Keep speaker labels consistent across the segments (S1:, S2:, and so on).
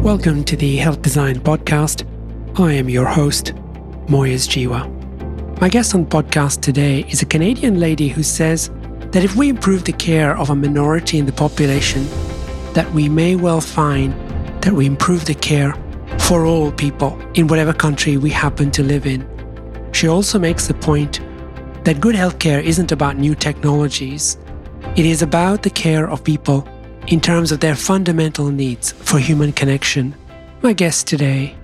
S1: Welcome to the Health Design Podcast. I am your host, Moyez Jiwa. My guest on the podcast today is a Canadian lady who says that if we improve the care of a minority in the population, that we may well find that we improve the care for all people in whatever country we happen to live in. She also makes the point that good healthcare isn't about new technologies, it is about the care of people in terms of their fundamental needs for human connection. My guest today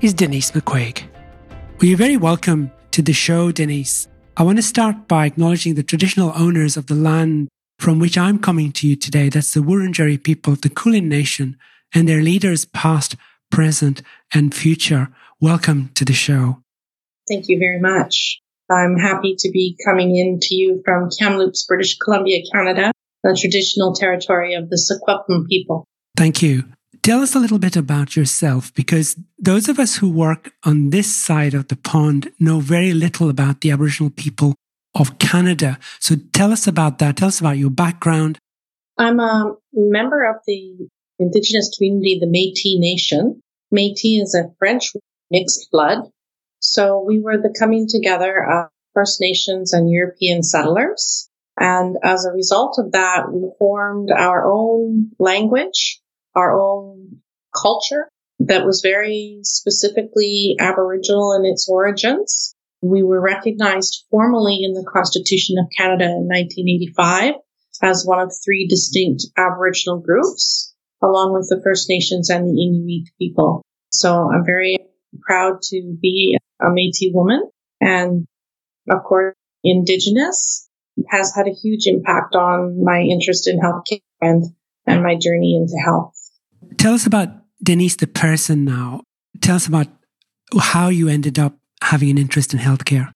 S1: is Denise McCuaig. Well, you're very welcome to the show, Denise. I want to start by acknowledging the traditional owners of the land from which I'm coming to you today. That's the Wurundjeri people of the Kulin Nation and their leaders, past, present, and future. Welcome to the show.
S2: Thank you very much. I'm happy to be coming in to you from Kamloops, British Columbia, Canada, the traditional territory of the Secwepemc people.
S1: Thank you. Tell us a little bit about yourself because those of us who work on this side of the pond know very little about the Aboriginal people of Canada. So tell us about that. Tell us about your background.
S2: I'm a member of the Indigenous community, the Metis Nation. Metis is a French mixed blood so we were the coming together of First Nations and European settlers. And as a result of that, we formed our own language, our own culture that was very specifically Aboriginal in its origins. We were recognized formally in the Constitution of Canada in 1985 as one of three distinct Aboriginal groups, along with the First Nations and the Inuit people. So I'm very proud to be a Métis woman. And of course, Indigenous has had a huge impact on my interest in healthcare and, and my journey into health.
S1: Tell us about Denise, the person now. Tell us about how you ended up having an interest in healthcare.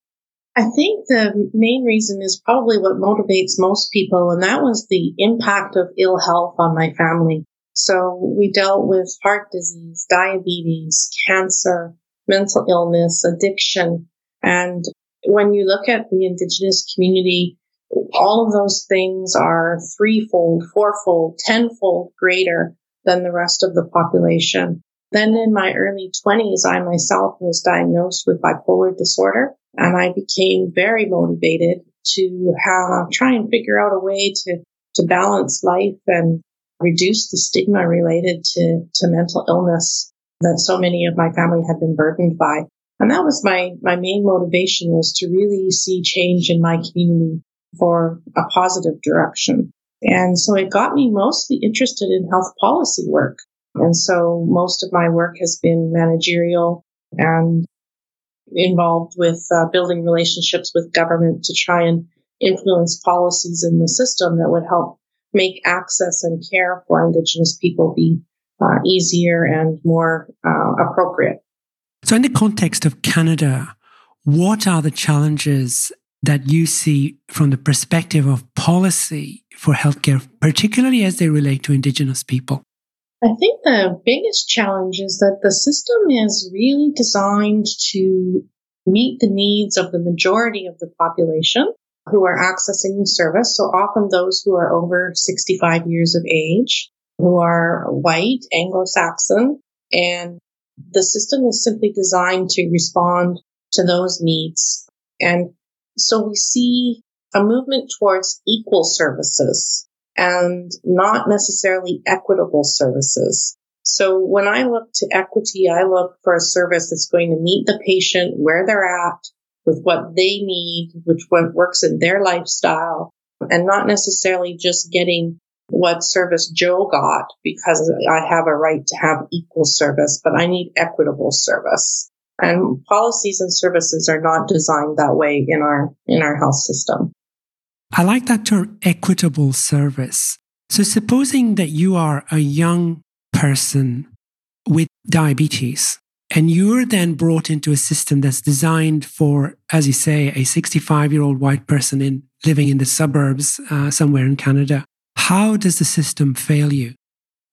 S2: I think the main reason is probably what motivates most people, and that was the impact of ill health on my family. So we dealt with heart disease, diabetes, cancer, mental illness, addiction. And when you look at the indigenous community, all of those things are threefold, fourfold, tenfold greater than the rest of the population. Then in my early 20s, I myself was diagnosed with bipolar disorder and I became very motivated to have, try and figure out a way to, to balance life and reduce the stigma related to, to mental illness that so many of my family had been burdened by. And that was my, my main motivation was to really see change in my community for a positive direction. And so it got me mostly interested in health policy work. And so most of my work has been managerial and involved with uh, building relationships with government to try and influence policies in the system that would help make access and care for Indigenous people be uh, easier and more uh, appropriate.
S1: So, in the context of Canada, what are the challenges that you see from the perspective of policy for healthcare, particularly as they relate to Indigenous people?
S2: I think the biggest challenge is that the system is really designed to meet the needs of the majority of the population who are accessing the service. So often those who are over 65 years of age who are white, Anglo-Saxon, and the system is simply designed to respond to those needs. And so we see a movement towards equal services and not necessarily equitable services. So when I look to equity, I look for a service that's going to meet the patient where they're at with what they need, which works in their lifestyle and not necessarily just getting what service Joe got because I have a right to have equal service, but I need equitable service. And policies and services are not designed that way in our in our health system.
S1: I like that term equitable service. So supposing that you are a young person with diabetes and you're then brought into a system that's designed for, as you say, a 65 year old white person in living in the suburbs uh, somewhere in Canada. How does the system fail you?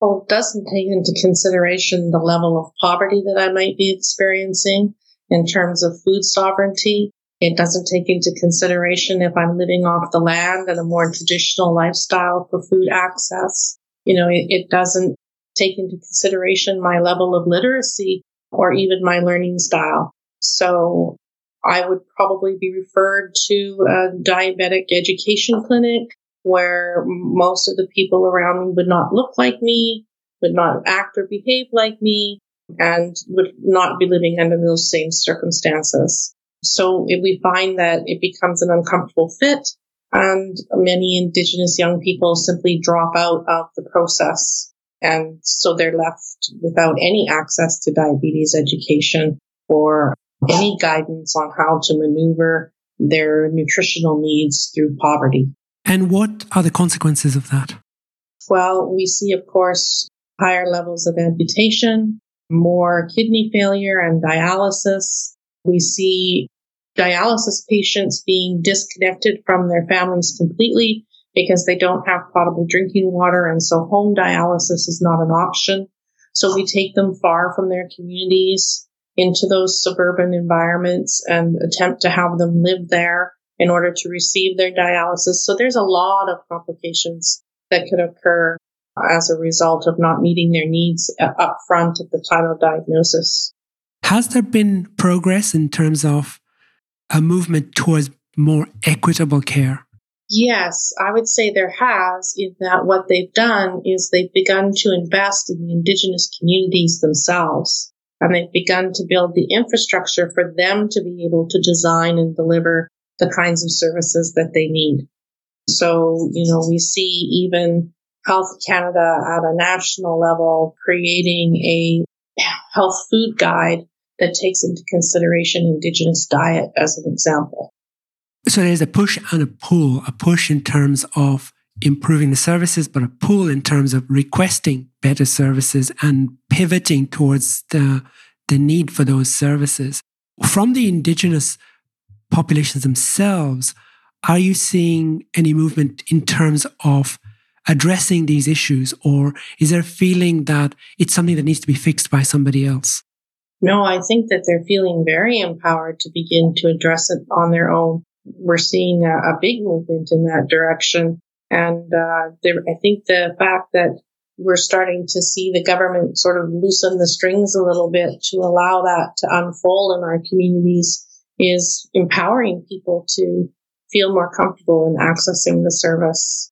S2: Well, it doesn't take into consideration the level of poverty that I might be experiencing in terms of food sovereignty. It doesn't take into consideration if I'm living off the land and a more traditional lifestyle for food access. You know, it, it doesn't take into consideration my level of literacy or even my learning style. So I would probably be referred to a diabetic education clinic where most of the people around me would not look like me, would not act or behave like me, and would not be living under those same circumstances. So we find that it becomes an uncomfortable fit, and many Indigenous young people simply drop out of the process. And so they're left without any access to diabetes education or any guidance on how to maneuver their nutritional needs through poverty.
S1: And what are the consequences of that?
S2: Well, we see, of course, higher levels of amputation, more kidney failure and dialysis. We see dialysis patients being disconnected from their families completely because they don't have potable drinking water. And so home dialysis is not an option. So we take them far from their communities into those suburban environments and attempt to have them live there in order to receive their dialysis. So there's a lot of complications that could occur as a result of not meeting their needs up front at the time of diagnosis.
S1: Has there been progress in terms of a movement towards more equitable care?
S2: Yes, I would say there has, in that what they've done is they've begun to invest in the indigenous communities themselves. And they've begun to build the infrastructure for them to be able to design and deliver the kinds of services that they need. So, you know, we see even Health Canada at a national level creating a health food guide that takes into consideration Indigenous diet as an example.
S1: So there's a push and a pull, a push in terms of improving the services, but a pull in terms of requesting better services and pivoting towards the, the need for those services. From the Indigenous populations themselves, are you seeing any movement in terms of addressing these issues, or is there a feeling that it's something that needs to be fixed by somebody else?
S2: No, I think that they're feeling very empowered to begin to address it on their own. We're seeing a, a big movement in that direction. And uh, I think the fact that we're starting to see the government sort of loosen the strings a little bit to allow that to unfold in our communities is empowering people to feel more comfortable in accessing the service.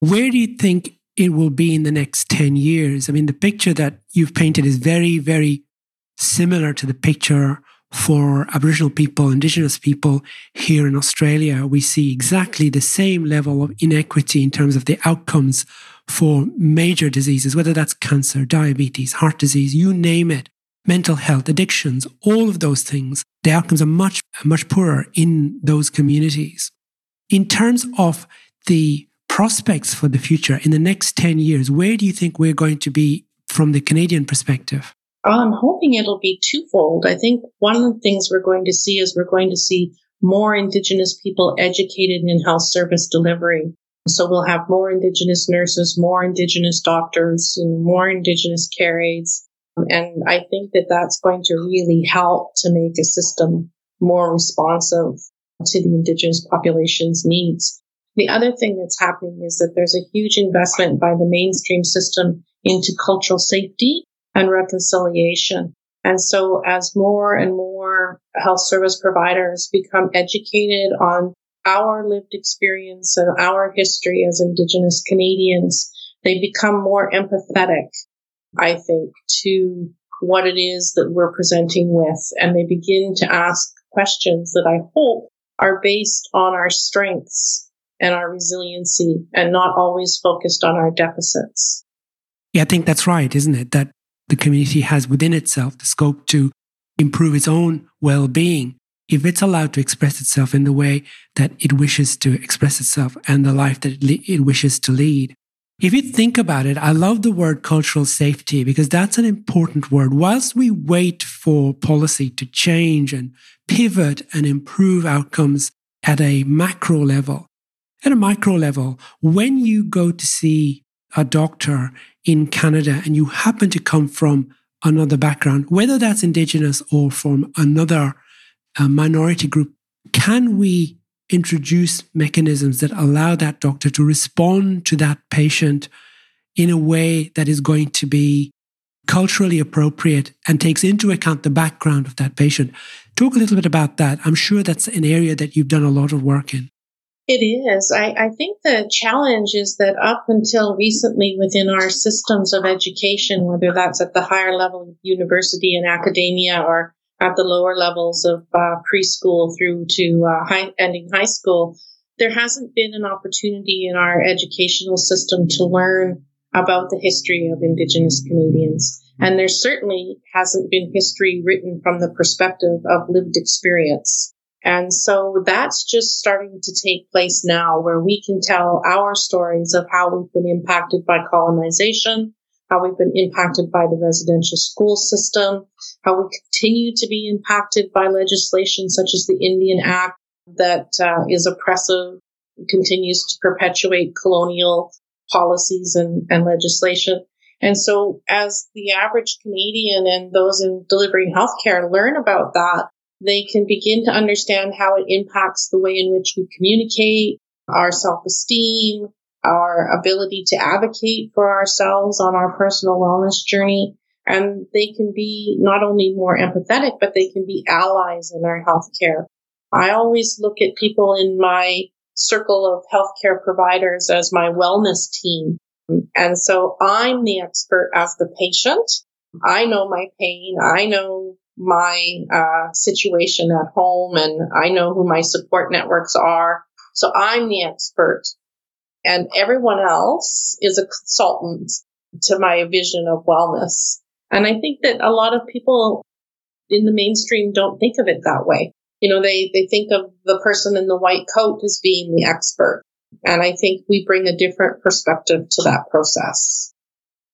S1: Where do you think it will be in the next 10 years? I mean, the picture that you've painted is very, very similar to the picture for Aboriginal people, Indigenous people here in Australia. We see exactly the same level of inequity in terms of the outcomes for major diseases, whether that's cancer, diabetes, heart disease, you name it, mental health, addictions, all of those things. The outcomes are much, much poorer in those communities. In terms of the prospects for the future in the next 10 years, where do you think we're going to be from the Canadian perspective?
S2: I'm hoping it'll be twofold. I think one of the things we're going to see is we're going to see more Indigenous people educated in health service delivery. So we'll have more Indigenous nurses, more Indigenous doctors, more Indigenous care aides. And I think that that's going to really help to make a system more responsive to the Indigenous population's needs. The other thing that's happening is that there's a huge investment by the mainstream system into cultural safety and reconciliation. And so as more and more health service providers become educated on our lived experience and our history as Indigenous Canadians, they become more empathetic, I think, to what it is that we're presenting with. And they begin to ask questions that I hope are based on our strengths and our resiliency and not always focused on our deficits.
S1: Yeah, I think that's right, isn't it? That the community has within itself the scope to improve its own well being if it's allowed to express itself in the way that it wishes to express itself and the life that it, wishes to lead. If you think about it, I love the word cultural safety because that's an important word. Whilst we wait for policy to change and pivot and improve outcomes at a macro level, at a micro level, when you go to see a doctor in Canada and you happen to come from another background, whether that's Indigenous or from another uh, minority group, can we introduce mechanisms that allow that doctor to respond to that patient in a way that is going to be culturally appropriate and takes into account the background of that patient. Talk a little bit about that. I'm sure that's an area that you've done a lot of work in.
S2: It is. I, I, think the challenge is that up until recently within our systems of education, whether that's at the higher level of university and academia or at the lower levels of uh, preschool through to uh, high, ending high school, there hasn't been an opportunity in our educational system to learn about the history of Indigenous Canadians. And there certainly hasn't been history written from the perspective of lived experience. And so that's just starting to take place now where we can tell our stories of how we've been impacted by colonization, how we've been impacted by the residential school system, how we continue to be impacted by legislation such as the Indian Act that uh, is oppressive, continues to perpetuate colonial policies and, and legislation. And so as the average Canadian and those in delivering healthcare learn about that, they can begin to understand how it impacts the way in which we communicate, our self-esteem, our ability to advocate for ourselves on our personal wellness journey. And they can be not only more empathetic, but they can be allies in our healthcare. I always look at people in my circle of healthcare providers as my wellness team. And so I'm the expert as the patient. I know my pain. I know my uh, situation at home and I know who my support networks are. So I'm the expert and everyone else is a consultant to my vision of wellness. And I think that a lot of people in the mainstream don't think of it that way. You know, they, they think of the person in the white coat as being the expert. And I think we bring a different perspective to that process.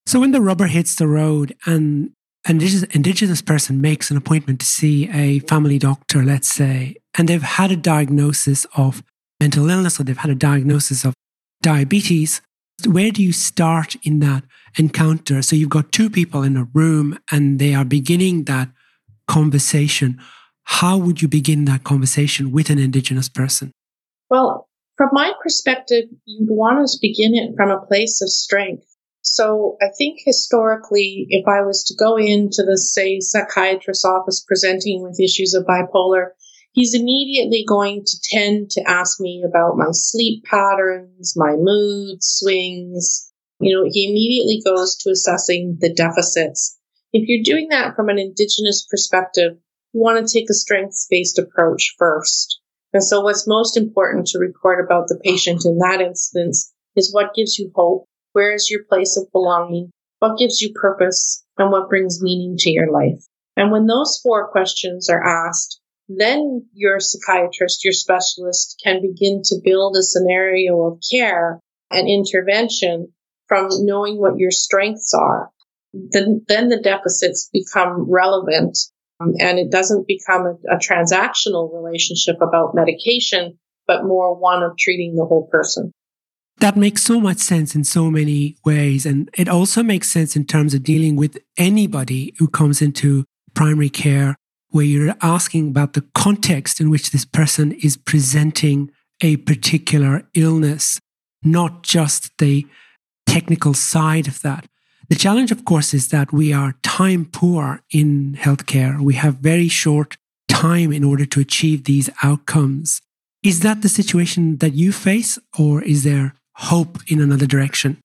S1: So when the rubber hits the road and an indigenous person makes an appointment to see a family doctor, let's say, and they've had a diagnosis of mental illness or they've had a diagnosis of diabetes, where do you start in that encounter? So you've got two people in a room and they are beginning that conversation. How would you begin that conversation with an Indigenous person?
S2: Well, from my perspective, you'd want to begin it from a place of strength. So I think historically, if I was to go into the, say, psychiatrist's office presenting with issues of bipolar, he's immediately going to tend to ask me about my sleep patterns, my mood swings. You know, he immediately goes to assessing the deficits. If you're doing that from an indigenous perspective, you want to take a strengths based approach first. And so what's most important to record about the patient in that instance is what gives you hope where is your place of belonging? What gives you purpose? And what brings meaning to your life? And when those four questions are asked, then your psychiatrist, your specialist can begin to build a scenario of care and intervention from knowing what your strengths are. Then, then the deficits become relevant um, and it doesn't become a, a transactional relationship about medication, but more one of treating the whole person.
S1: That makes so much sense in so many ways. And it also makes sense in terms of dealing with anybody who comes into primary care, where you're asking about the context in which this person is presenting a particular illness, not just the technical side of that. The challenge, of course, is that we are time poor in healthcare. We have very short time in order to achieve these outcomes. Is that the situation that you face, or is there hope in another direction.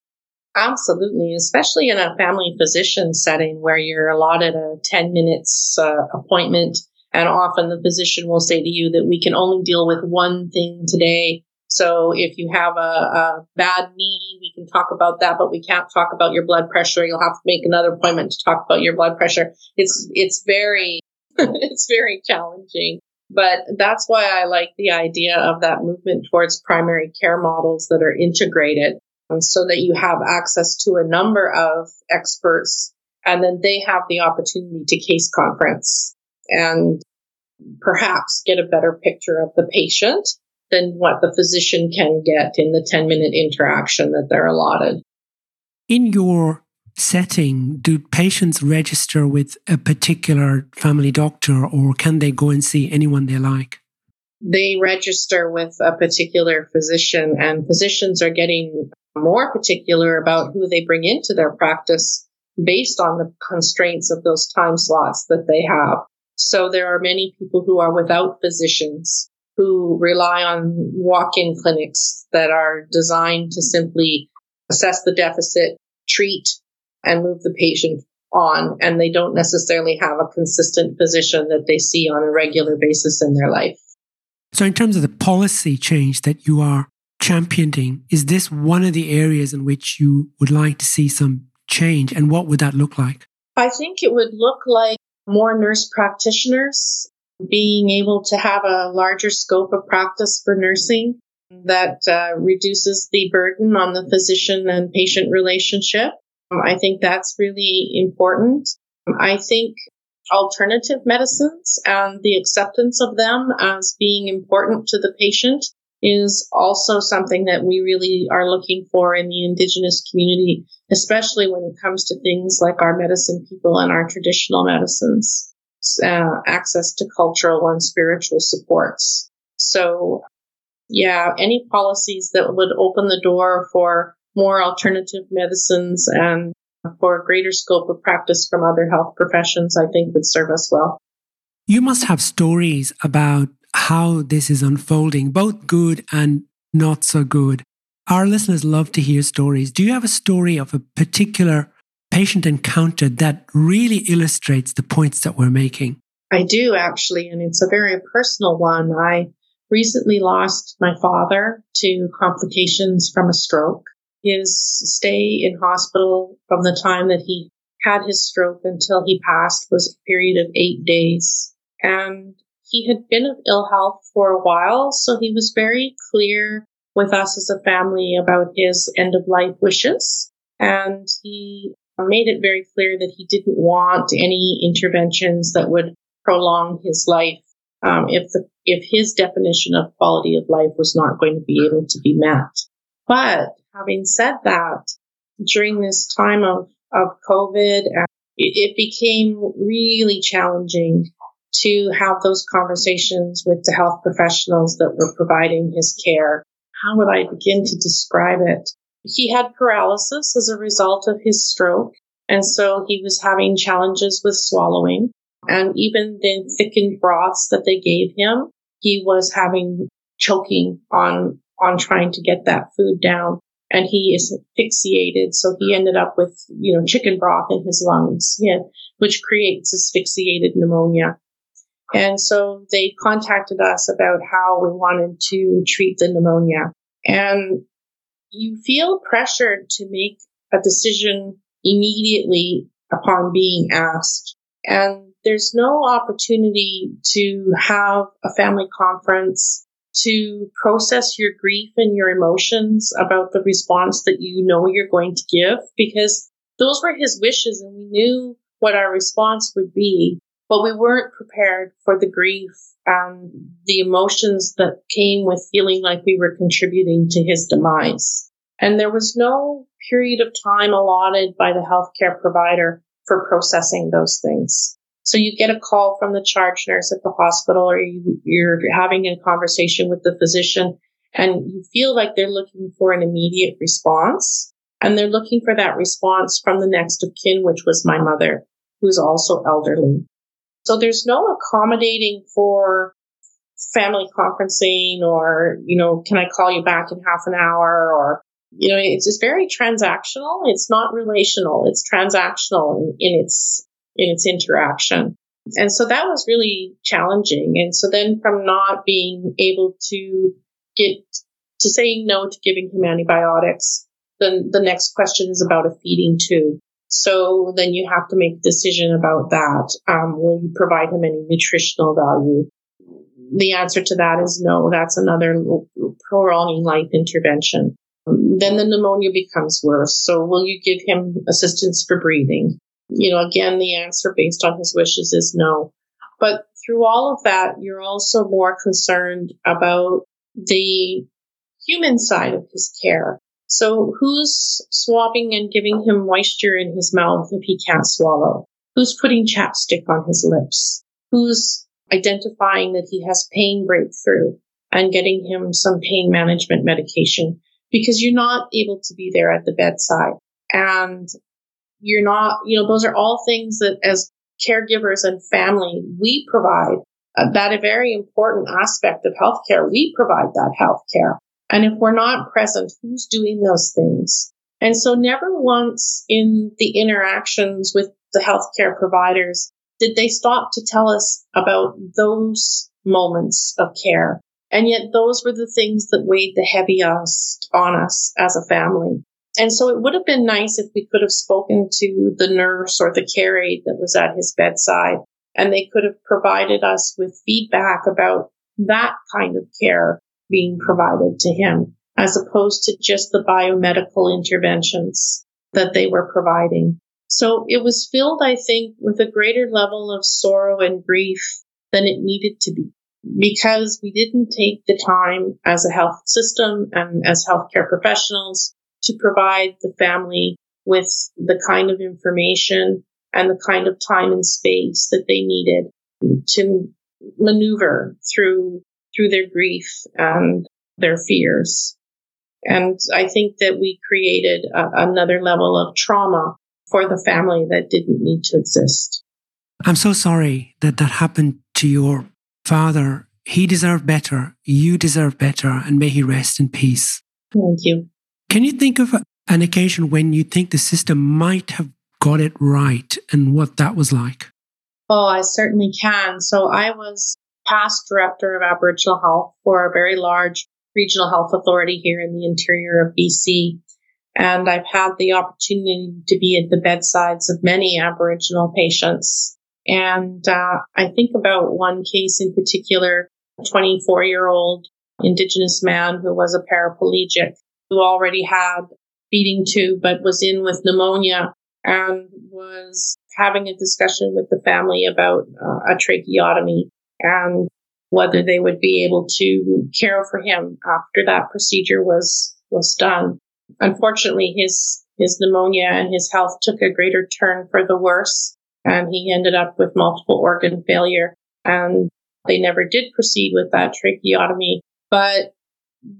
S2: Absolutely, especially in a family physician setting where you're allotted a 10 minutes uh, appointment. And often the physician will say to you that we can only deal with one thing today. So if you have a, a bad knee, we can talk about that, but we can't talk about your blood pressure. You'll have to make another appointment to talk about your blood pressure. It's, it's very, it's very challenging. But that's why I like the idea of that movement towards primary care models that are integrated Um, so that you have access to a number of experts and then they have the opportunity to case conference and perhaps get a better picture of the patient than what the physician can get in the 10 minute interaction that they're allotted.
S1: In your setting, do patients register with a particular family doctor or can they go and see anyone they like?
S2: They register with a particular physician, and physicians are getting more particular about who they bring into their practice based on the constraints of those time slots that they have. So there are many people who are without physicians who rely on walk-in clinics that are designed to simply assess the deficit, treat, and move the patient on. And they don't necessarily have a consistent physician that they see on a regular basis in their life.
S1: So, in terms of the policy change that you are championing, is this one of the areas in which you would like to see some change? And what would that look like?
S2: I think it would look like more nurse practitioners being able to have a larger scope of practice for nursing that uh, reduces the burden on the physician and patient relationship. Um, I think that's really important. I think alternative medicines and the acceptance of them as being important to the patient is also something that we really are looking for in the Indigenous community, especially when it comes to things like our medicine people and our traditional medicines, uh, access to cultural and spiritual supports. So, yeah, any policies that would open the door for more alternative medicines and for a greater scope of practice from other health professions, I think would serve us well.
S1: You must have stories about how this is unfolding, both good and not so good. Our listeners love to hear stories. Do you have a story of a particular patient encounter that really illustrates the points that we're making?
S2: I do actually, and it's a very personal one. I recently lost my father to complications from a stroke. His stay in hospital from the time that he had his stroke until he passed was a period of eight days. And he had been of ill health for a while, so he was very clear with us as a family about his end of life wishes. And he made it very clear that he didn't want any interventions that would prolong his life um, if the if his definition of quality of life was not going to be able to be met. But having said that, during this time of of COVID, uh, it, it became really challenging to have those conversations with the health professionals that were providing his care. How would I begin to describe it? He had paralysis as a result of his stroke. And so he was having challenges with swallowing. And even the thickened broths that they gave him, he was having choking on, on trying to get that food down. And he is asphyxiated. So he ended up with, you know, chicken broth in his lungs, yeah, which creates asphyxiated pneumonia. And so they contacted us about how we wanted to treat the pneumonia. And you feel pressured to make a decision immediately upon being asked. And there's no opportunity to have a family conference to process your grief and your emotions about the response that you know you're going to give because those were his wishes and we knew what our response would be but we weren't prepared for the grief and the emotions that came with feeling like we were contributing to his demise. And there was no period of time allotted by the healthcare provider for processing those things. So you get a call from the charge nurse at the hospital or you, you're having a conversation with the physician and you feel like they're looking for an immediate response. And they're looking for that response from the next of kin, which was my mother, who's also elderly. So there's no accommodating for family conferencing or, you know, can I call you back in half an hour or, you know, it's just very transactional. It's not relational. It's transactional in, in its, in its interaction. And so that was really challenging. And so then from not being able to get to saying no to giving him antibiotics, then the next question is about a feeding tube. So then you have to make a decision about that. Um, will you provide him any nutritional value? The answer to that is no. That's another prolonging life intervention. Then the pneumonia becomes worse. So will you give him assistance for breathing? You know, again, the answer based on his wishes is no. But through all of that, you're also more concerned about the human side of his care. So who's swabbing and giving him moisture in his mouth if he can't swallow? Who's putting chapstick on his lips? Who's identifying that he has pain breakthrough and getting him some pain management medication? because you're not able to be there at the bedside. And you're not, you know, those are all things that as caregivers and family, we provide uh, that a very important aspect of healthcare. We provide that healthcare. And if we're not present, who's doing those things? And so never once in the interactions with the healthcare providers did they stop to tell us about those moments of care. And yet those were the things that weighed the heaviest on us as a family. And so it would have been nice if we could have spoken to the nurse or the care aide that was at his bedside and they could have provided us with feedback about that kind of care being provided to him as opposed to just the biomedical interventions that they were providing. So it was filled, I think, with a greater level of sorrow and grief than it needed to be because we didn't take the time as a health system and as healthcare professionals to provide the family with the kind of information and the kind of time and space that they needed to maneuver through through their grief and their fears. And I think that we created a, another level of trauma for the family that didn't need to exist.
S1: I'm so sorry that that happened to your father. He deserved better. You deserve better. And may he rest in peace.
S2: Thank you.
S1: Can you think of an occasion when you think the system might have got it right and what that was like?
S2: Oh, I certainly can. So I was past director of Aboriginal Health for a very large regional health authority here in the interior of BC. And I've had the opportunity to be at the bedsides of many Aboriginal patients. And uh, I think about one case in particular, a 24 year old Indigenous man who was a paraplegic who already had feeding tube but was in with pneumonia and was having a discussion with the family about uh, a tracheotomy and whether they would be able to care for him after that procedure was was done. Unfortunately, his his pneumonia and his health took a greater turn for the worse, and he ended up with multiple organ failure. And they never did proceed with that tracheotomy. But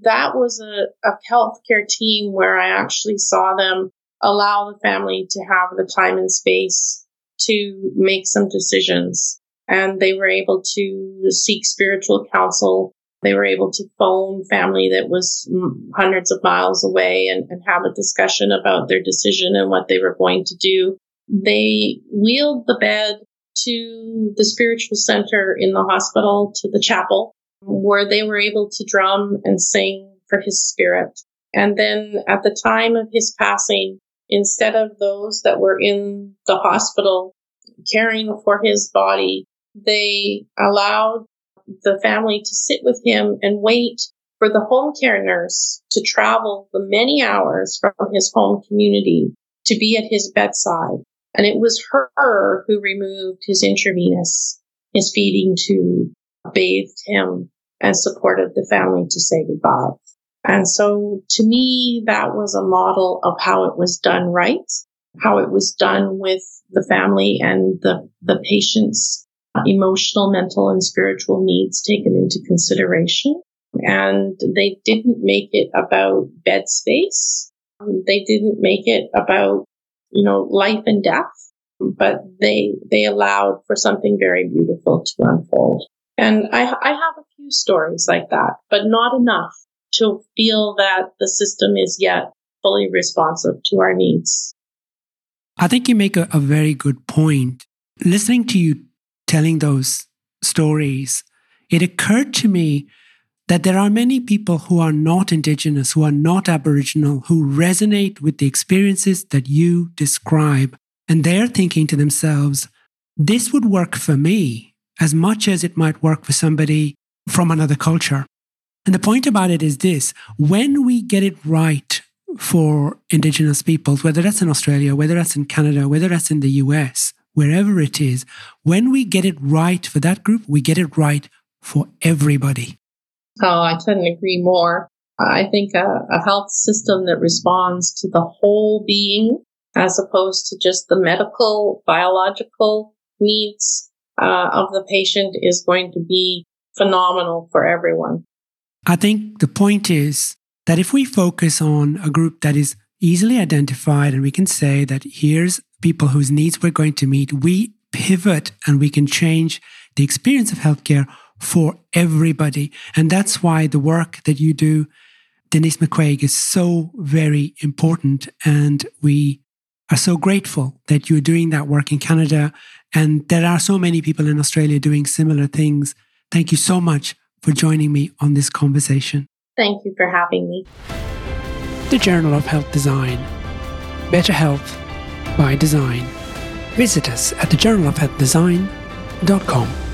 S2: that was a, a healthcare team where I actually saw them allow the family to have the time and space to make some decisions. And they were able to seek spiritual counsel. They were able to phone family that was mm, hundreds of miles away and, and have a discussion about their decision and what they were going to do. They wheeled the bed to the spiritual center in the hospital, to the chapel, where they were able to drum and sing for his spirit. And then at the time of his passing, instead of those that were in the hospital caring for his body, they allowed the family to sit with him and wait for the home care nurse to travel the many hours from his home community to be at his bedside. And it was her who removed his intravenous, his feeding tube, bathed him, and supported the family to say goodbye. And so to me, that was a model of how it was done right, how it was done with the family and the, the patient's emotional, mental, and spiritual needs taken into consideration. And they didn't make it about bed space. They didn't make it about, you know, life and death, but they, they allowed for something very beautiful to unfold. And I, I have a few stories like that, but not enough to feel that the system is yet fully responsive to our needs.
S1: I think you make a, a very good point. Listening to you telling those stories, it occurred to me that there are many people who are not Indigenous, who are not Aboriginal, who resonate with the experiences that you describe. And they're thinking to themselves, this would work for me as much as it might work for somebody from another culture. And the point about it is this when we get it right for Indigenous peoples, whether that's in Australia, whether that's in Canada, whether that's in the US, wherever it is, when we get it right for that group, we get it right for everybody.
S2: Oh, I couldn't agree more. I think a, a health system that responds to the whole being as opposed to just the medical, biological needs uh, of the patient is going to be phenomenal for everyone.
S1: I think the point is that if we focus on a group that is easily identified and we can say that here's people whose needs we're going to meet, we pivot and we can change the experience of healthcare for everybody. And that's why the work that you do, Denise McCuaig, is so very important. And we are so grateful that you're doing that work in Canada. And there are so many people in Australia doing similar things. Thank you so much for joining me on this conversation.
S2: Thank you for having me.
S1: The Journal of Health Design. Better Health by Design. Visit us at thejournalofhealthdesign.com.